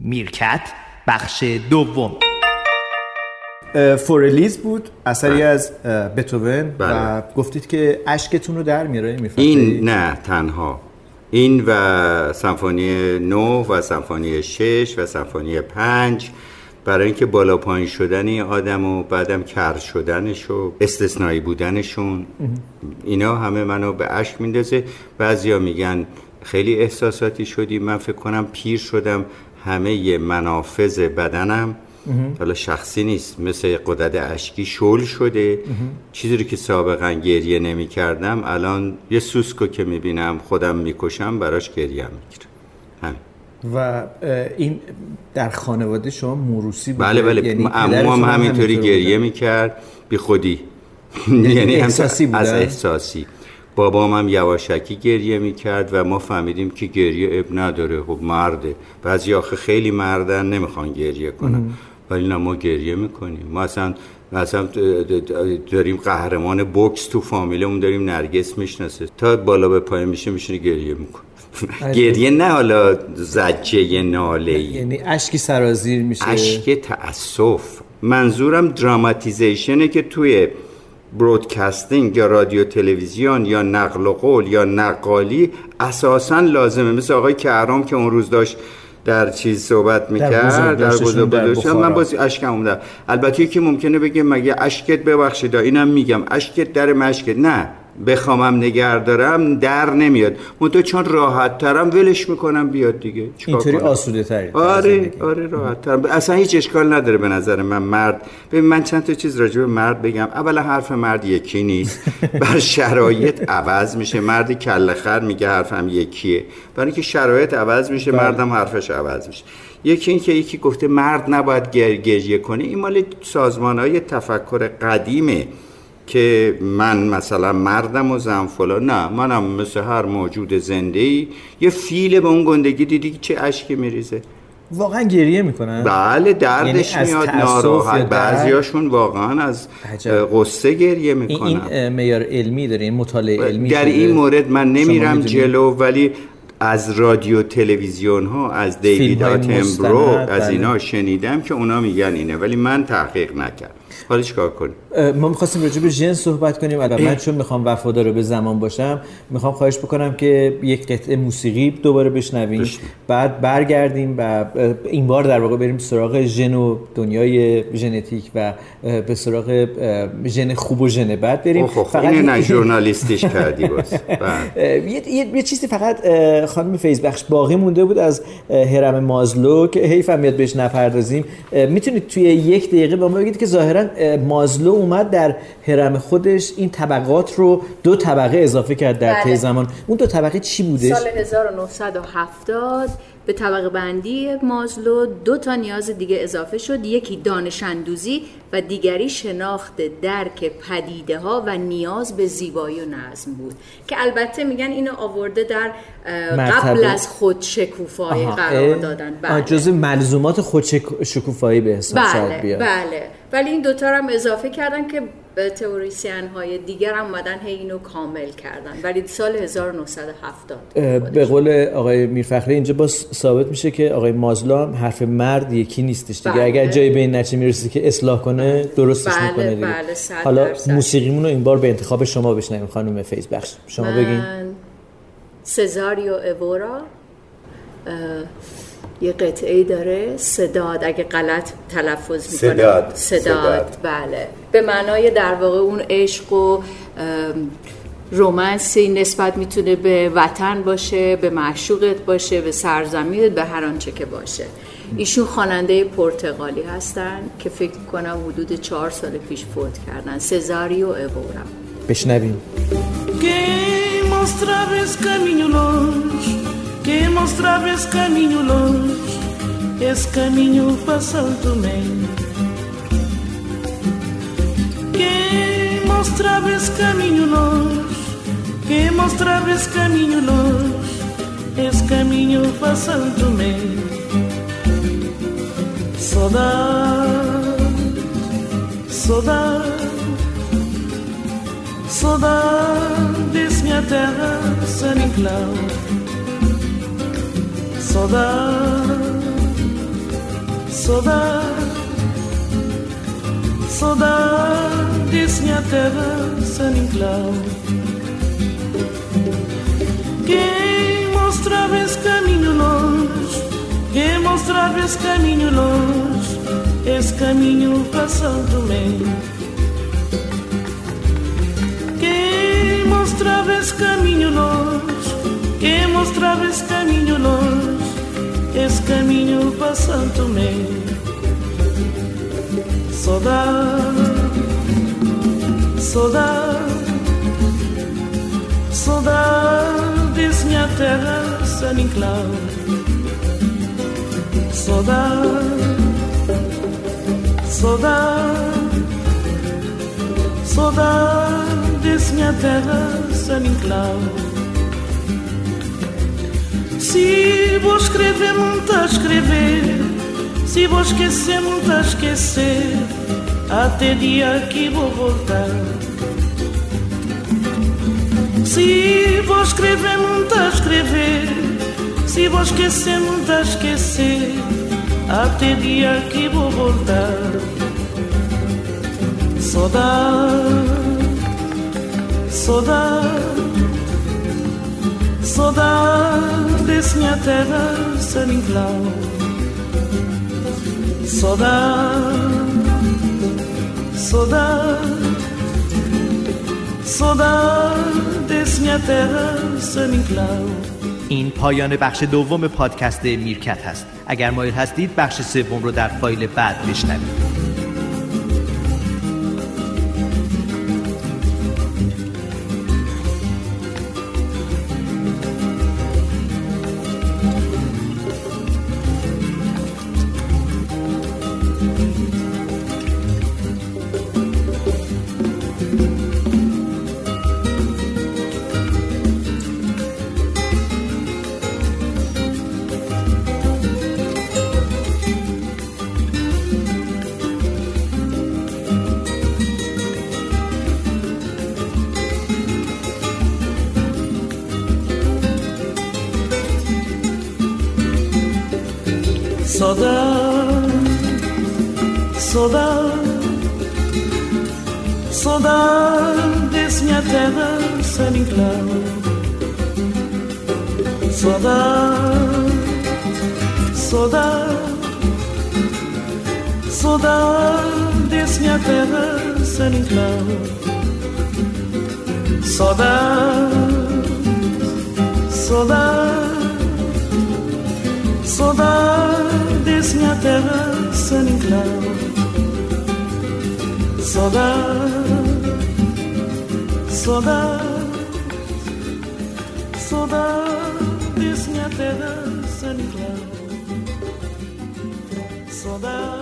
میرکت بخش دوم. فورلیز بود اثری بله. از بتوون و بله. گفتید که اشکتون رو در میاره این نه تنها. این و سمفونی 9 و سمفونی 6 و سمفونی 5 برای اینکه بالا پایین شدن این آدم و بعدم کر شدنش و استثنایی بودنشون اینا همه منو به اشک میندازه. بعضیا میگن خیلی احساساتی شدی من فکر کنم پیر شدم. همه منافذ بدنم حالا شخصی نیست مثل قدرت اشکی شل شده. چیزی رو که سابقا گریه نمی کردم الان یه سوسکو که می‌بینم خودم می‌کشم براش گریه می‌گیرم همین. و این در خانواده شما موروسی بوده بله بله. یعنی هم همینطوری همینطور گریه؟ می‌کرد بی خودی یعنی هم احساسی از بودن؟ احساسی. بابام هم یواشکی گریه می‌کرد و ما فهمیدیم که گریه اب نداره. خب مرده. بعضی آخه خیلی مردن نمی‌خوان گریه کنن. ولی نه ما گریه می‌کنیم. ما اصلا مثلا داریم قهرمان بوکس تو فامیلمون داریم نرگس می‌شناسه. تا بالا به پایین میشه میشینه گریه می‌کنه. گریه نه حالا زجه ناله ای. یعنی اشکی سرازیر میشه. اشک تأسف. منظورم دراماتیزیشنه که توی برودکستینگ یا رادیو تلویزیون یا نقل و قول یا نقالی اساسا لازمه. مثل آقای کهرام که اون روز داشت در چیز صحبت می‌کرد در بزرگداشتشون. بخارا. من باز اشکم اومدم البته یکی ممکنه بگه مگه اشکت ببخشید؟ اینم میگم. اشکت در مشکت نه. بخوامم نگر دارم در نمیاد. منتها چون راحت ترم ولش می‌کنم بیاد دیگه. اینطوری؟ آسوده تری. آره آره راحت تر اصلا هیچ اشکال نداره به نظر من مرد. ببین من چند تا چیز راجع به مرد بگم. اولا حرف مرد یکی نیست. بر شرایط عوض میشه. مرد کله خر میگه حرفم یکیه. برای اینکه شرایط عوض میشه مردم حرفش عوض میشه. یکی این که یکی گفته مرد نباید گر- گریه کنه. این مال سازمان های تفکر قدیمه. که من مثلا مردم و زن فلان نه منم مثل هر موجود زنده ای یه فیل به اون گندگی دیدی که چه اشکی میریزه واقعا گریه می‌کنن بله دردش یعنی میاد ناراحت؟ بعضیاشون واقعا از قصه گریه می‌کنن این معیار علمی داره این مطالعه علمی در. این مورد من نمیرم. جلو ولی از رادیو تلویزیون ها از دیوید مستند، از بله. اینا شنیدم که اونا میگن اینه ولی من تحقیق نکردم حالا چیکار کنیم؟ ما می‌خواستیم راجع به ژن صحبت کنیم. البته من چون می‌خوام وفادار به زمان باشم می‌خوام خواهش بکنم که یک قطعه موسیقی دوباره بشنویم. بعد برگردیم و این بار در واقع بریم سراغ ژن و دنیای ژنتیک و به سراغ ژن خوب و ژن بد بریم اوه اوه، اینه نه ژورنالیستیش کردی باز. بله. یه, چیزی فقط خانم فیزبخش باقی مونده بود از هرم مازلو که حیف هم میاد بهش نپردازیم. می‌تونید توی یک دقیقه به ما بگید که ظاهرا اه، مازلو اومد در هرم خودش این طبقات رو دو طبقه اضافه کرد در طی بله. زمان اون دو طبقه چی بودش سال 1970 به طبقه بندی مازلو دو تا نیاز دیگه اضافه شد. یکی دانش اندوزی و دیگری شناخت درک پدیده ها و نیاز به زیبایی و نظم بود. که البته میگن اینو آورده در. قبل از خود شکوفایی آها، قرار دادن. بله. جزء ملزومات خودشکوفایی به حساب بله بیاد. بله. ولی این دوتا رو هم اضافه کردن که تئوریسین های دیگر هم اومدن هی اینو کامل کردن. ولی سال 1970 اه، خودش. به قول آقای میرفخری اینجا باز ثابت میشه که آقای مازلو هم حرف مرد یکی نیستش دیگه. بله. اگر جایی به این نتیجه می‌رسه که اصلاح کنه درستش بله، می‌کنه دیگه. بله، حالا. موسیقیمون رو این بار به انتخاب شما بشنویم خانم فیض. بخش. شما بگین. سزاریو اورا یه قطعه ای داره صداد اگه غلط تلفظ می‌کنم. صداد. صداد. صداد. بله. به معنای در واقع اون عشق و رومنسی نسبت می‌تونه به وطن باشه به معشوقت باشه به سرزمینت به هر آنچه که باشه. ایشون خواننده پرتغالی هستن که فکر کنم حدود چهار سال پیش فوت کردن. سزاریو اورا بشنویم. que mostrava esse caminho longe, esse caminho passando bem. Que mostrava esse caminho longe, que mostrava esse caminho longe, esse caminho passando bem. Saudade, saudade, saudade, disse minha terra, San Saudade, Saudade, saudades minha terra San Inclau. Quem mostrava esse caminho longe, quem mostrava esse caminho longe, esse caminho Tomé. Quem mostrava esse caminho longe, quem mostrava esse caminho longe, esse caminho para Santo Tomé. Saudade, saudade, saudades minha terra San Inclau. Saudade, saudade, saudades minha terra San Inclau. Se vou escrever, muito a escrever. Se vou esquecer, muito a esquecer. Até dia que vou voltar. Se vou escrever, muito a escrever. Se vou esquecer, muito a esquecer. Até dia que vou voltar. Saudade, saudade. Terra San Inclau Saudade, saudade Saudades minha terra San Inclau این پایان بخش دوم پادکست میرکت هست اگر مایل هستید بخش سوم رو در فایل بعد بشنوید صدا صدا صدا desmiyateva senin klav Soda Soda Soda terra sem klav Soda Soda Soda out there a sunny cloud. so saudade, so disse-me out there a sunny cloud. Saudade.